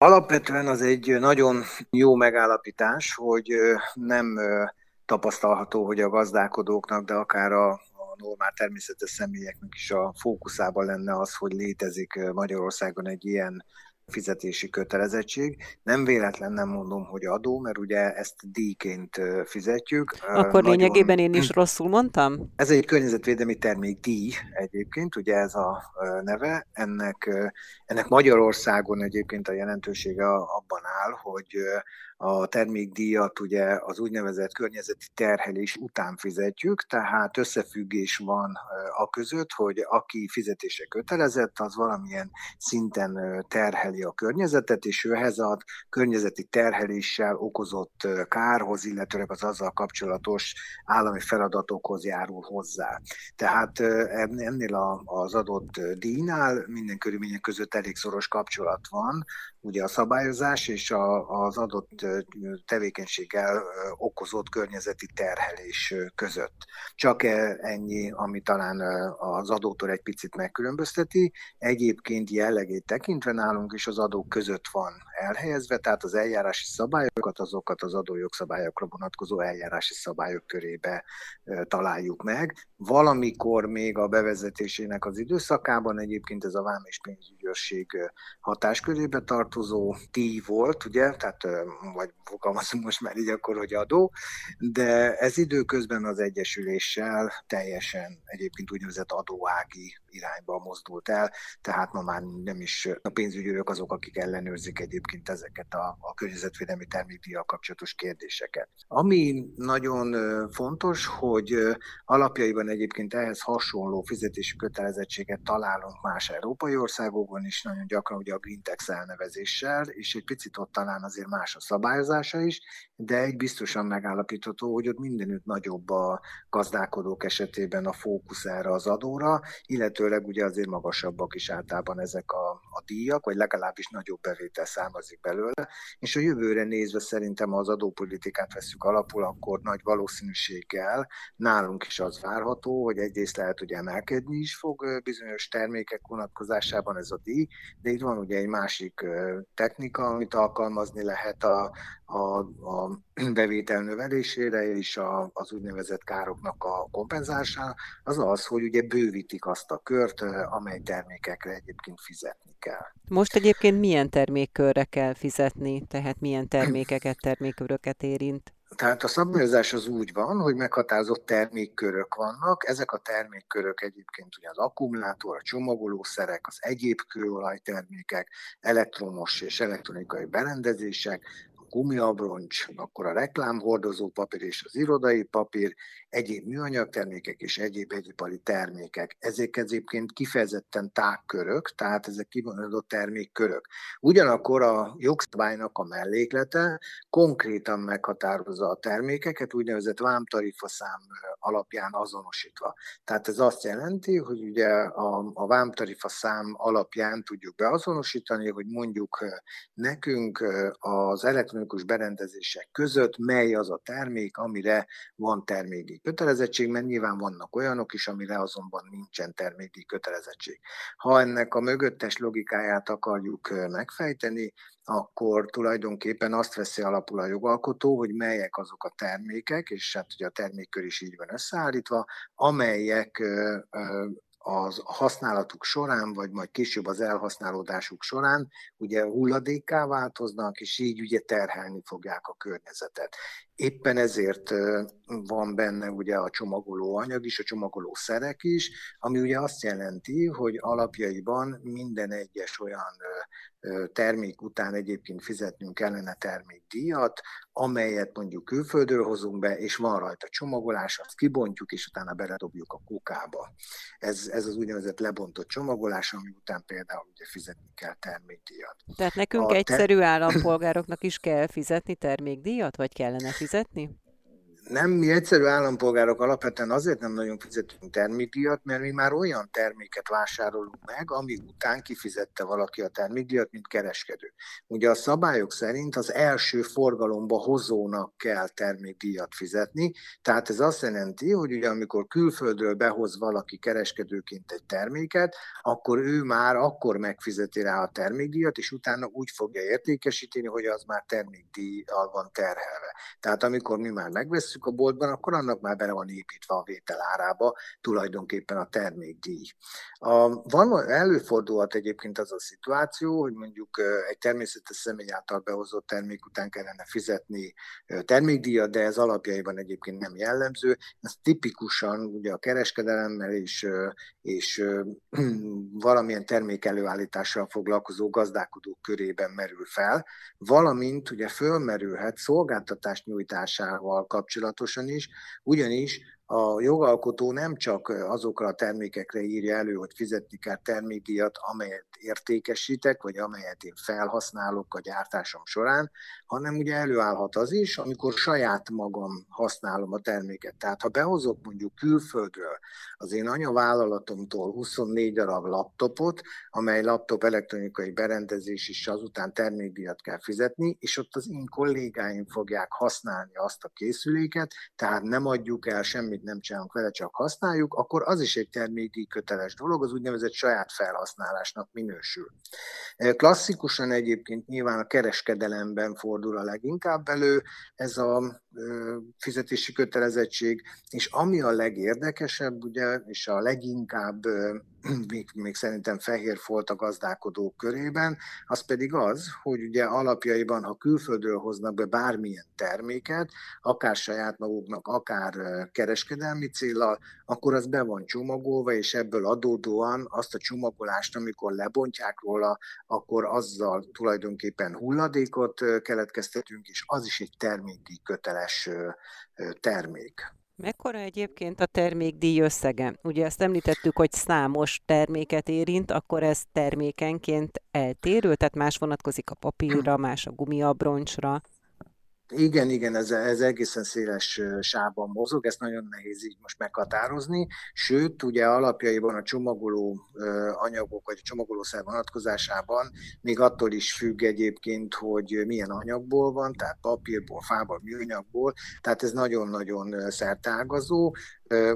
Alapvetően az egy nagyon jó megállapítás, hogy nem tapasztalható, hogy a gazdálkodóknak, de akár a, normál természetes személyeknek is a fókuszában lenne az, hogy létezik Magyarországon egy ilyen fizetési kötelezettség. Nem véletlen nem mondom, hogy adó, mert ugye ezt díjként fizetjük. Akkor Nagyon... lényegében én is rosszul mondtam? Ez egy környezetvédelmi termék díj egyébként, ugye ez a neve. Ennek, ennek Magyarországon egyébként a jelentősége abban áll, hogy a termékdíjat ugye az úgynevezett környezeti terhelés után fizetjük, tehát összefüggés van a között, hogy aki fizetése kötelezett, az valamilyen szinten terheli a környezetet, és ő ehhez a környezeti terheléssel okozott kárhoz, illetőleg az azzal kapcsolatos állami feladatokhoz járul hozzá. Tehát ennél az adott díjnál minden körülmények között elég szoros kapcsolat van, ugye a szabályozás és a, az adott tevékenységgel okozott környezeti terhelés között. Csak e, ennyi, ami talán az adótól egy picit megkülönbözteti. Egyébként jellegét tekintve nálunk is az adók között van elhelyezve, tehát az eljárási szabályokat, azokat az adójogszabályokra vonatkozó eljárási szabályok körébe találjuk meg. Valamikor még a bevezetésének az időszakában egyébként ez a vám és pénzügyőrség hatáskörébe tartozó díj volt, ugye, tehát vagy fogalmazunk most már így akkor, hogy adó, de ez időközben az Egyesüléssel teljesen egyébként úgynevezett adóági irányba mozdult el, tehát ma már nem is a pénzügyőrök azok, akik ellenőrzik egyébként ezeket a, a környezetvédelmi termékdíjjal kapcsolatos kérdéseket. Ami nagyon fontos, hogy alapjaiban egyébként ehhez hasonló fizetési kötelezettséget találunk más európai országokban is, nagyon gyakran ugye a Grintex elnevezéssel, és egy picit ott talán azért más a szabályozása is, de egy biztosan megállapítható, hogy ott mindenütt nagyobb a gazdálkodók esetében a fókusz erre az adóra, illetőleg ugye azért magasabbak is általában ezek a, a díjak, vagy legalábbis nagyobb bevétel származik belőle, és a jövőre nézve szerintem az adópolitikát veszük alapul, akkor nagy valószínűséggel nálunk is az várható, hogy egyrészt lehet, hogy emelkedni is fog bizonyos termékek vonatkozásában ez a díj, de itt van ugye egy másik technika, amit alkalmazni lehet a, a, a bevétel növelésére és a, az úgynevezett károknak a kompenzálására, az az, hogy ugye bővítik azt a kört, amely termékekre egyébként fizetni kell. Most egyébként milyen termékkörre kell fizetni, tehát milyen termékeket, termékköröket érint? Tehát a szabályozás az úgy van, hogy meghatározott termékkörök vannak. Ezek a termékkörök egyébként ugye az akkumulátor, a csomagolószerek, az egyéb kőolajtermékek, elektromos és elektronikai berendezések, gumiabroncs, akkor a reklámhordozó papír és az irodai papír, egyéb műanyag termékek és egyéb egyipari termékek. Ezek egyébként kifejezetten tágkörök, tehát ezek kimondott termékkörök. Ugyanakkor a jogszabálynak a melléklete konkrétan meghatározza a termékeket, úgynevezett vámtarifaszám alapján azonosítva. Tehát ez azt jelenti, hogy ugye a, a vámtarifaszám alapján tudjuk beazonosítani, hogy mondjuk nekünk az elektronikus berendezések között mely az a termék, amire van terméki kötelezettség, mert nyilván vannak olyanok is, amire azonban nincsen terméki kötelezettség. Ha ennek a mögöttes logikáját akarjuk megfejteni, akkor tulajdonképpen azt veszi alapul a jogalkotó, hogy melyek azok a termékek, és hát ugye a termékkör is így van összeállítva, amelyek az használatuk során, vagy majd később az elhasználódásuk során ugye hulladékká változnak, és így ugye terhelni fogják a környezetet. Éppen ezért van benne ugye a csomagoló anyag is, a csomagoló szerek is, ami ugye azt jelenti, hogy alapjaiban minden egyes olyan termék után egyébként fizetnünk kellene termékdíjat, amelyet mondjuk külföldről hozunk be, és van rajta csomagolás, azt kibontjuk, és utána beledobjuk a kukába. Ez, ez az úgynevezett lebontott csomagolás, ami után például ugye fizetni kell termékdíjat. Tehát nekünk a egyszerű te... állampolgároknak is kell fizetni termékdíjat, vagy kellene fizetni? fizetni? Nem, mi egyszerű állampolgárok alapvetően azért nem nagyon fizetünk termékdíjat, mert mi már olyan terméket vásárolunk meg, ami után kifizette valaki a termékdíjat, mint kereskedő. Ugye a szabályok szerint az első forgalomba hozónak kell termékdíjat fizetni, tehát ez azt jelenti, hogy ugye amikor külföldről behoz valaki kereskedőként egy terméket, akkor ő már akkor megfizeti rá a termékdíjat, és utána úgy fogja értékesíteni, hogy az már termékdíjjal van terhelve. Tehát amikor mi már megveszünk, veszük a boltban, akkor annak már bele van építve a vételárába tulajdonképpen a termékdíj. A, van, előfordulhat egyébként az a szituáció, hogy mondjuk egy természetes személy által behozott termék után kellene fizetni termékdíjat, de ez alapjaiban egyébként nem jellemző. Ez tipikusan ugye a kereskedelemmel és, és valamilyen termék előállítással foglalkozó gazdálkodók körében merül fel, valamint ugye fölmerülhet szolgáltatás nyújtásával kapcsolatban kapcsolatosan is, ugyanis a jogalkotó nem csak azokra a termékekre írja elő, hogy fizetni kell termékdíjat, amelyet értékesítek, vagy amelyet én felhasználok a gyártásom során, hanem ugye előállhat az is, amikor saját magam használom a terméket. Tehát ha behozok mondjuk külföldről az én anyavállalatomtól 24 darab laptopot, amely laptop elektronikai berendezés is azután termékdíjat kell fizetni, és ott az én kollégáim fogják használni azt a készüléket, tehát nem adjuk el semmit semmit nem csinálunk vele, csak használjuk, akkor az is egy termékdíj köteles dolog, az úgynevezett saját felhasználásnak minősül. Klasszikusan egyébként nyilván a kereskedelemben fordul a leginkább elő ez a fizetési kötelezettség, és ami a legérdekesebb, ugye, és a leginkább még, még szerintem fehér folt a gazdálkodók körében, az pedig az, hogy ugye alapjaiban, ha külföldről hoznak be bármilyen terméket, akár saját maguknak, akár kereskedelmi célral, akkor az be van csomagolva, és ebből adódóan azt a csomagolást, amikor lebontják róla, akkor azzal tulajdonképpen hulladékot keletkeztetünk, és az is egy terméki köteles termék. Mekkora egyébként a termékdíj összege? Ugye ezt említettük, hogy számos terméket érint, akkor ez termékenként eltérő, tehát más vonatkozik a papírra, más a gumiabroncsra. Igen, igen, ez, ez egészen széles sávban mozog, ezt nagyon nehéz így most meghatározni, sőt, ugye alapjaiban a csomagoló anyagok, vagy a csomagolószer vonatkozásában még attól is függ egyébként, hogy milyen anyagból van, tehát papírból, fából, műanyagból, tehát ez nagyon-nagyon szertágazó,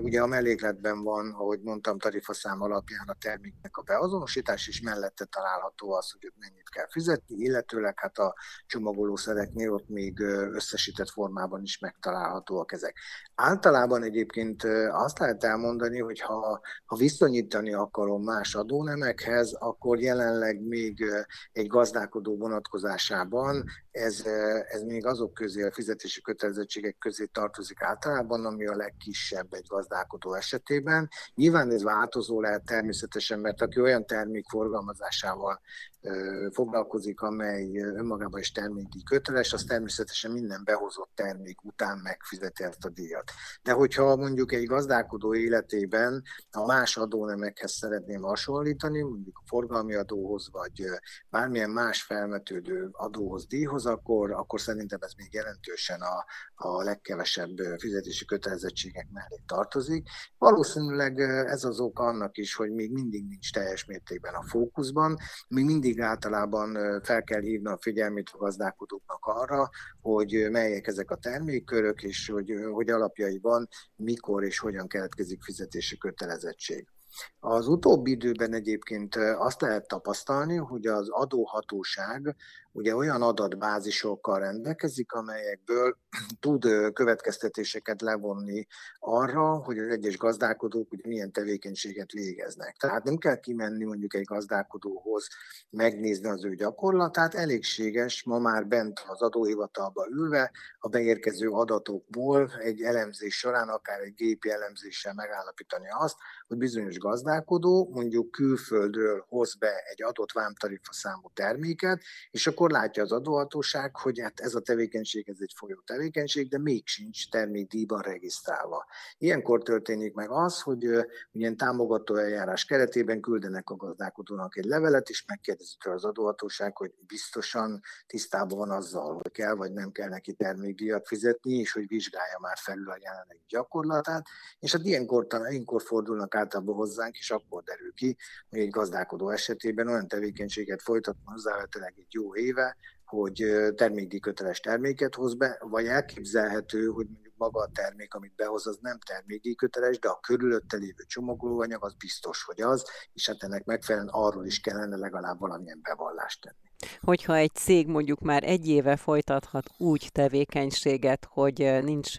Ugye a mellékletben van, ahogy mondtam, tarifaszám alapján a terméknek a beazonosítás, és mellette található az, hogy mennyit kell fizetni, illetőleg hát a csomagolószereknél ott még összesített formában is megtalálhatóak ezek. Általában egyébként azt lehet elmondani, hogy ha, ha viszonyítani akarom más adónemekhez, akkor jelenleg még egy gazdálkodó vonatkozásában ez, ez még azok közé, a fizetési kötelezettségek közé tartozik általában, ami a legkisebb egy gazdálkodó esetében. Nyilván ez változó lehet természetesen, mert aki olyan termék forgalmazásával foglalkozik, amely önmagában is terméki köteles, az természetesen minden behozott termék után megfizeti ezt a díjat. De hogyha mondjuk egy gazdálkodó életében a más adónemekhez szeretném hasonlítani, mondjuk a forgalmi adóhoz, vagy bármilyen más felmetődő adóhoz, díjhoz, akkor, akkor szerintem ez még jelentősen a, a legkevesebb fizetési kötelezettségek mellé tartozik. Valószínűleg ez az oka annak is, hogy még mindig nincs teljes mértékben a fókuszban, még mindig mindig általában fel kell hívni a figyelmét a gazdálkodóknak arra, hogy melyek ezek a termékkörök, és hogy, hogy alapjaiban mikor és hogyan keletkezik fizetési kötelezettség. Az utóbbi időben egyébként azt lehet tapasztalni, hogy az adóhatóság ugye olyan adatbázisokkal rendelkezik, amelyekből tud következtetéseket levonni arra, hogy az egyes gazdálkodók ugye milyen tevékenységet végeznek. Tehát nem kell kimenni mondjuk egy gazdálkodóhoz, megnézni az ő gyakorlatát, elégséges ma már bent az adóhivatalba ülve a beérkező adatokból egy elemzés során, akár egy gépi elemzéssel megállapítani azt, hogy bizonyos gazdálkodó mondjuk külföldről hoz be egy adott vámtarifa számú terméket, és akkor akkor látja az adóhatóság, hogy hát ez a tevékenység, ez egy folyó tevékenység, de még sincs termékdíjban regisztrálva. Ilyenkor történik meg az, hogy ilyen támogató eljárás keretében küldenek a gazdálkodónak egy levelet, és megkérdezik tőle az adóhatóság, hogy biztosan tisztában van azzal, hogy kell vagy nem kell neki termékdíjat fizetni, és hogy vizsgálja már felül a jelenlegi gyakorlatát, és hát ilyenkor, ilyenkor fordulnak általában hozzánk, és akkor derül ki, hogy egy gazdálkodó esetében olyan tevékenységet folytatna hozzávetőleg egy jó éve, hogy termékdíjköteles terméket hoz be, vagy elképzelhető, hogy mondjuk maga a termék, amit behoz, az nem termékdíjköteles, de a körülötte lévő csomagolóanyag az biztos, hogy az, és hát ennek megfelelően arról is kellene legalább valamilyen bevallást tenni. Hogyha egy cég mondjuk már egy éve folytathat úgy tevékenységet, hogy nincs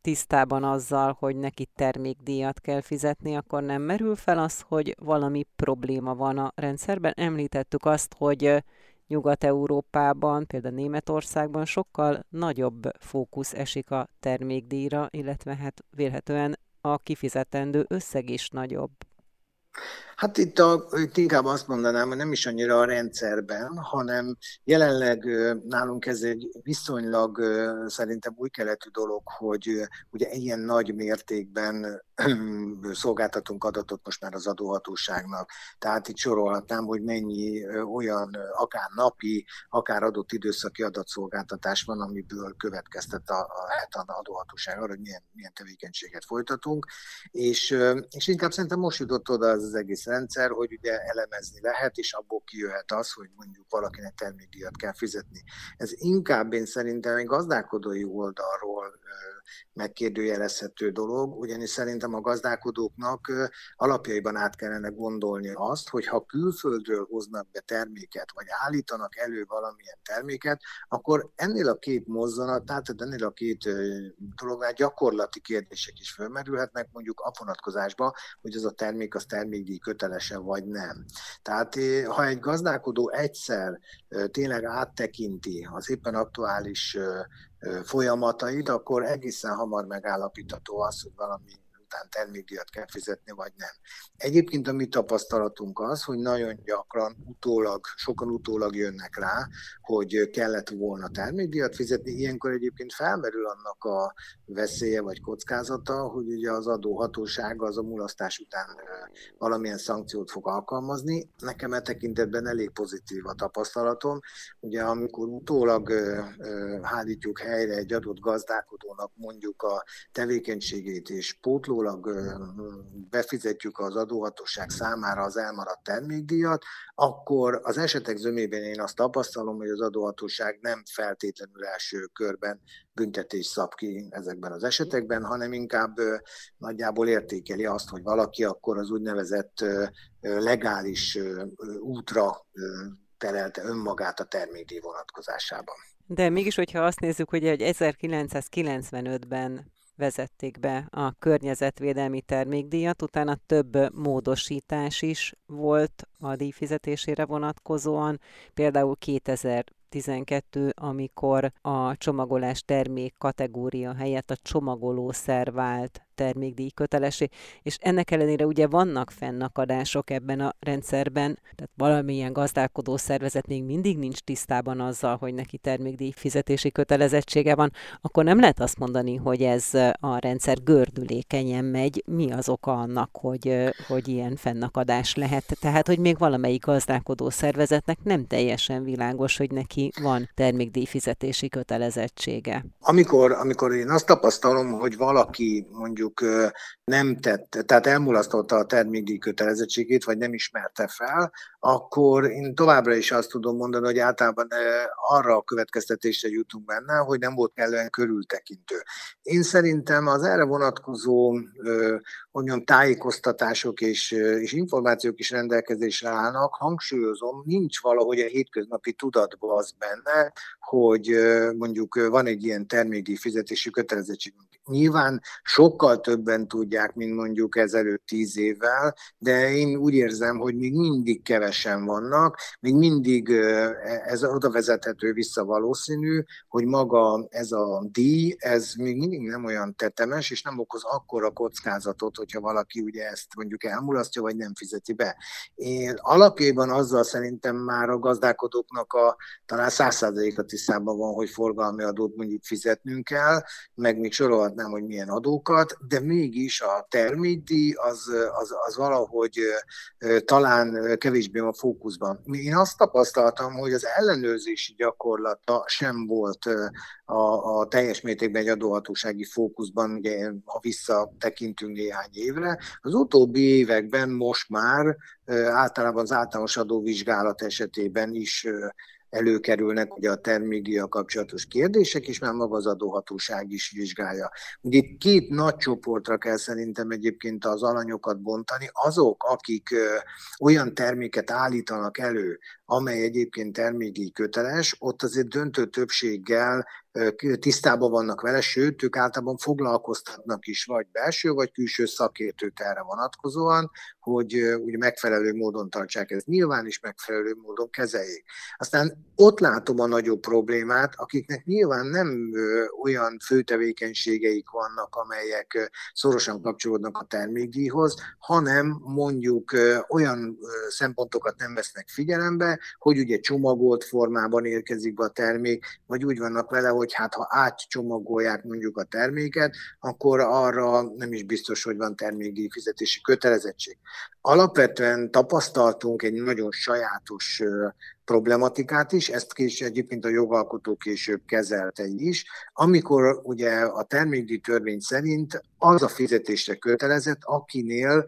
tisztában azzal, hogy neki termékdíjat kell fizetni, akkor nem merül fel az, hogy valami probléma van a rendszerben. Említettük azt, hogy Nyugat-Európában, például Németországban sokkal nagyobb fókusz esik a termékdíjra, illetve hát vélhetően a kifizetendő összeg is nagyobb. Hát itt, a, itt inkább azt mondanám, hogy nem is annyira a rendszerben, hanem jelenleg nálunk ez egy viszonylag szerintem új keletű dolog, hogy ugye ilyen nagy mértékben szolgáltatunk adatot most már az adóhatóságnak. Tehát itt sorolhatnám, hogy mennyi olyan akár napi, akár adott időszaki adatszolgáltatás van, amiből következtet a, a, hát a adóhatóság arra, hogy milyen, milyen tevékenységet folytatunk. És, és inkább szerintem most jutott oda az, az egész rendszer, hogy ugye elemezni lehet, és abból kijöhet az, hogy mondjuk valakinek termékdíjat kell fizetni. Ez inkább én szerintem egy gazdálkodói oldalról megkérdőjelezhető dolog, ugyanis szerintem a gazdálkodóknak alapjaiban át kellene gondolni azt, hogy ha külföldről hoznak be terméket, vagy állítanak elő valamilyen terméket, akkor ennél a két mozzanat, tehát ennél a két dolognál gyakorlati kérdések is felmerülhetnek, mondjuk a vonatkozásban, hogy az a termék az termékdíj kötelese vagy nem. Tehát ha egy gazdálkodó egyszer tényleg áttekinti az éppen aktuális folyamatait, akkor egészen hamar megállapítható az, hogy valami után termékdíjat kell fizetni, vagy nem. Egyébként a mi tapasztalatunk az, hogy nagyon gyakran utólag, sokan utólag jönnek rá, hogy kellett volna termékdíjat fizetni. Ilyenkor egyébként felmerül annak a veszélye vagy kockázata, hogy ugye az adóhatóság az a mulasztás után valamilyen szankciót fog alkalmazni. Nekem e tekintetben elég pozitív a tapasztalatom. Ugye amikor utólag hálítjuk helyre egy adott gazdálkodónak mondjuk a tevékenységét és pótló utólag befizetjük az adóhatóság számára az elmaradt termékdíjat, akkor az esetek zömében én azt tapasztalom, hogy az adóhatóság nem feltétlenül első körben büntetés szab ki ezekben az esetekben, hanem inkább nagyjából értékeli azt, hogy valaki akkor az úgynevezett legális útra terelte önmagát a termékdíj vonatkozásában. De mégis, hogyha azt nézzük, hogy 1995-ben vezették be a környezetvédelmi termékdíjat, utána több módosítás is volt a díjfizetésére vonatkozóan, például 2000 12, amikor a csomagolás termék kategória helyett a csomagolószer vált termékdíj kötelesé, és ennek ellenére ugye vannak fennakadások ebben a rendszerben, tehát valamilyen gazdálkodó szervezet még mindig nincs tisztában azzal, hogy neki termékdíj fizetési kötelezettsége van, akkor nem lehet azt mondani, hogy ez a rendszer gördülékenyen megy. Mi az oka annak, hogy, hogy ilyen fennakadás lehet? Tehát, hogy még valamelyik gazdálkodó szervezetnek nem teljesen világos, hogy neki van termékdíj fizetési kötelezettsége. Amikor, amikor én azt tapasztalom, hogy valaki mondjuk mondjuk nem tett, tehát elmulasztotta a termékdíj kötelezettségét, vagy nem ismerte fel, akkor én továbbra is azt tudom mondani, hogy általában arra a következtetésre jutunk benne, hogy nem volt kellően körültekintő. Én szerintem az erre vonatkozó mondjam, tájékoztatások és, és információk is rendelkezésre állnak, hangsúlyozom, nincs valahogy a hétköznapi tudatban az benne, hogy mondjuk van egy ilyen termékdíj fizetési kötelezettség. Nyilván sokkal sokkal többen tudják, mint mondjuk ezelőtt tíz évvel, de én úgy érzem, hogy még mindig kevesen vannak, még mindig ez oda vezethető vissza valószínű, hogy maga ez a díj, ez még mindig nem olyan tetemes, és nem okoz akkora kockázatot, hogyha valaki ugye ezt mondjuk elmulasztja, vagy nem fizeti be. Én alapjában azzal szerintem már a gazdálkodóknak a talán százszázaléka tisztában van, hogy forgalmi adót mondjuk fizetnünk kell, meg még sorolhatnám, hogy milyen adókat, de mégis a termékdíj az, az, az valahogy talán kevésbé a fókuszban. Én azt tapasztaltam, hogy az ellenőrzési gyakorlata sem volt a, a teljes mértékben egy adóhatósági fókuszban, ugye, ha visszatekintünk néhány évre. Az utóbbi években most már általában az általános adóvizsgálat esetében is előkerülnek ugye a termékdíjjal kapcsolatos kérdések, és már maga az adóhatóság is vizsgálja. Ugye itt két nagy csoportra kell szerintem egyébként az alanyokat bontani. Azok, akik olyan terméket állítanak elő, amely egyébként termékdíj köteles, ott azért döntő többséggel tisztában vannak vele, sőt, ők általában foglalkoztatnak is, vagy belső, vagy külső szakértőt erre vonatkozóan, hogy ugye megfelelő módon tartsák ezt nyilván, is megfelelő módon kezeljék. Aztán ott látom a nagyobb problémát, akiknek nyilván nem olyan főtevékenységeik vannak, amelyek szorosan kapcsolódnak a termékdíjhoz, hanem mondjuk olyan szempontokat nem vesznek figyelembe, hogy ugye csomagolt formában érkezik be a termék, vagy úgy vannak vele, hogy hát ha átcsomagolják mondjuk a terméket, akkor arra nem is biztos, hogy van termékdíj fizetési kötelezettség. Alapvetően tapasztaltunk egy nagyon sajátos problematikát is, ezt is egyébként a jogalkotó később kezelte is, amikor ugye a termékdíj törvény szerint az a fizetésre kötelezett, akinél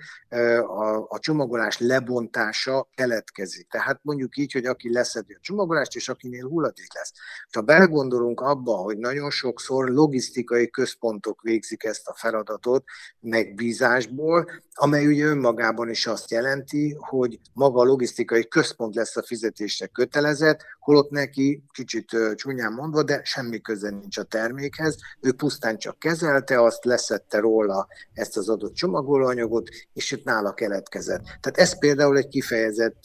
a, a csomagolás lebontása keletkezik. Tehát mondjuk így, hogy aki leszedi a csomagolást, és akinél hulladék lesz. Ha belegondolunk abba, hogy nagyon sokszor logisztikai központok végzik ezt a feladatot megbízásból, amely ugye önmagában is azt jelenti, hogy maga a logisztikai központ lesz a fizetésre kötelezett, holott neki, kicsit csúnyán mondva, de semmi köze nincs a termékhez, ő pusztán csak kezelte azt, leszette róla ezt az adott csomagolóanyagot, és itt nála keletkezett. Tehát ez például egy kifejezett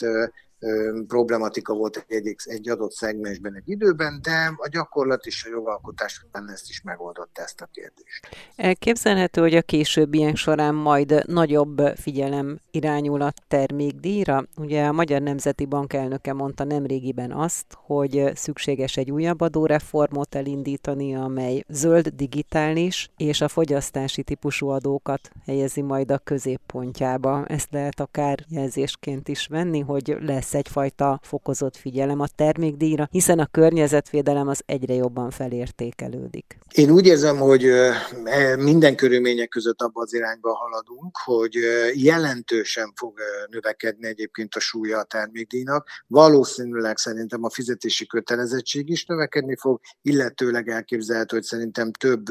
problematika volt egy, egy adott szegmensben egy időben, de a gyakorlat és a jogalkotás után ezt is megoldotta ezt a kérdést. Elképzelhető, hogy a későbbiek során majd nagyobb figyelem irányul a termékdíjra. Ugye a Magyar Nemzeti Bank elnöke mondta nemrégiben azt, hogy szükséges egy újabb adóreformot elindítani, amely zöld, digitális és a fogyasztási típusú adókat helyezi majd a középpontjába. Ezt lehet akár jelzésként is venni, hogy lesz lesz egyfajta fokozott figyelem a termékdíjra, hiszen a környezetvédelem az egyre jobban felértékelődik. Én úgy érzem, hogy e, minden körülmények között abban az irányba haladunk, hogy jelentősen fog növekedni egyébként a súlya a termékdíjnak. Valószínűleg szerintem a fizetési kötelezettség is növekedni fog, illetőleg elképzelhető, hogy szerintem több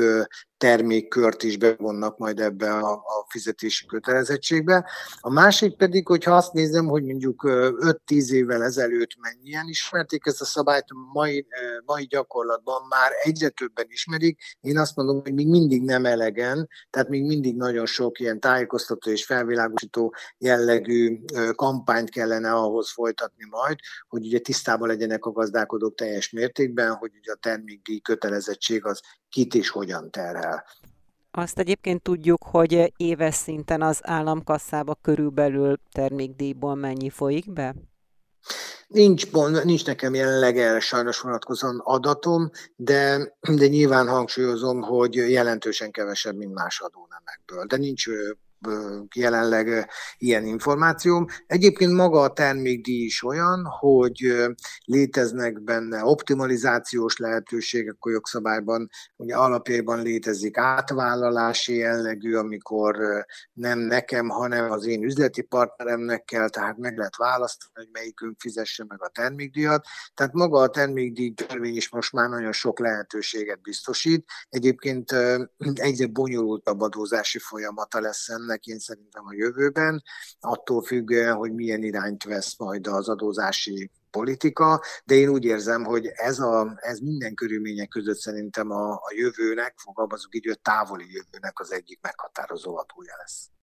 termékkört is bevonnak majd ebbe a, a fizetési kötelezettségbe. A másik pedig, hogyha azt nézem, hogy mondjuk 5-10 évvel ezelőtt mennyien ismerték ezt a szabályt, mai, mai gyakorlatban már egyre többen ismerik. Én azt mondom, hogy még mindig nem elegen, tehát még mindig nagyon sok ilyen tájékoztató és felvilágosító jellegű kampányt kellene ahhoz folytatni majd, hogy ugye tisztában legyenek a gazdálkodók teljes mértékben, hogy ugye a termékdíj kötelezettség az kit és hogyan terhel. Azt egyébként tudjuk, hogy éves szinten az államkasszába körülbelül termékdíjból mennyi folyik be? Nincs, nincs nekem jelenleg erre sajnos vonatkozóan adatom, de, de nyilván hangsúlyozom, hogy jelentősen kevesebb, mint más adónemekből. De nincs jelenleg ilyen információm. Egyébként maga a termékdíj is olyan, hogy léteznek benne optimalizációs lehetőségek a jogszabályban, ugye alapjában létezik átvállalási jellegű, amikor nem nekem, hanem az én üzleti partneremnek kell, tehát meg lehet választani, hogy melyikünk fizesse meg a termékdíjat. Tehát maga a termékdíj törvény is most már nagyon sok lehetőséget biztosít. Egyébként egyre bonyolultabb adózási folyamata lesz ennek, ennek én szerintem a jövőben, attól függően, hogy milyen irányt vesz majd az adózási politika, de én úgy érzem, hogy ez, a, ez minden körülmények között szerintem a, a jövőnek, fogalmazunk így, hogy távoli jövőnek az egyik meghatározó adója lesz.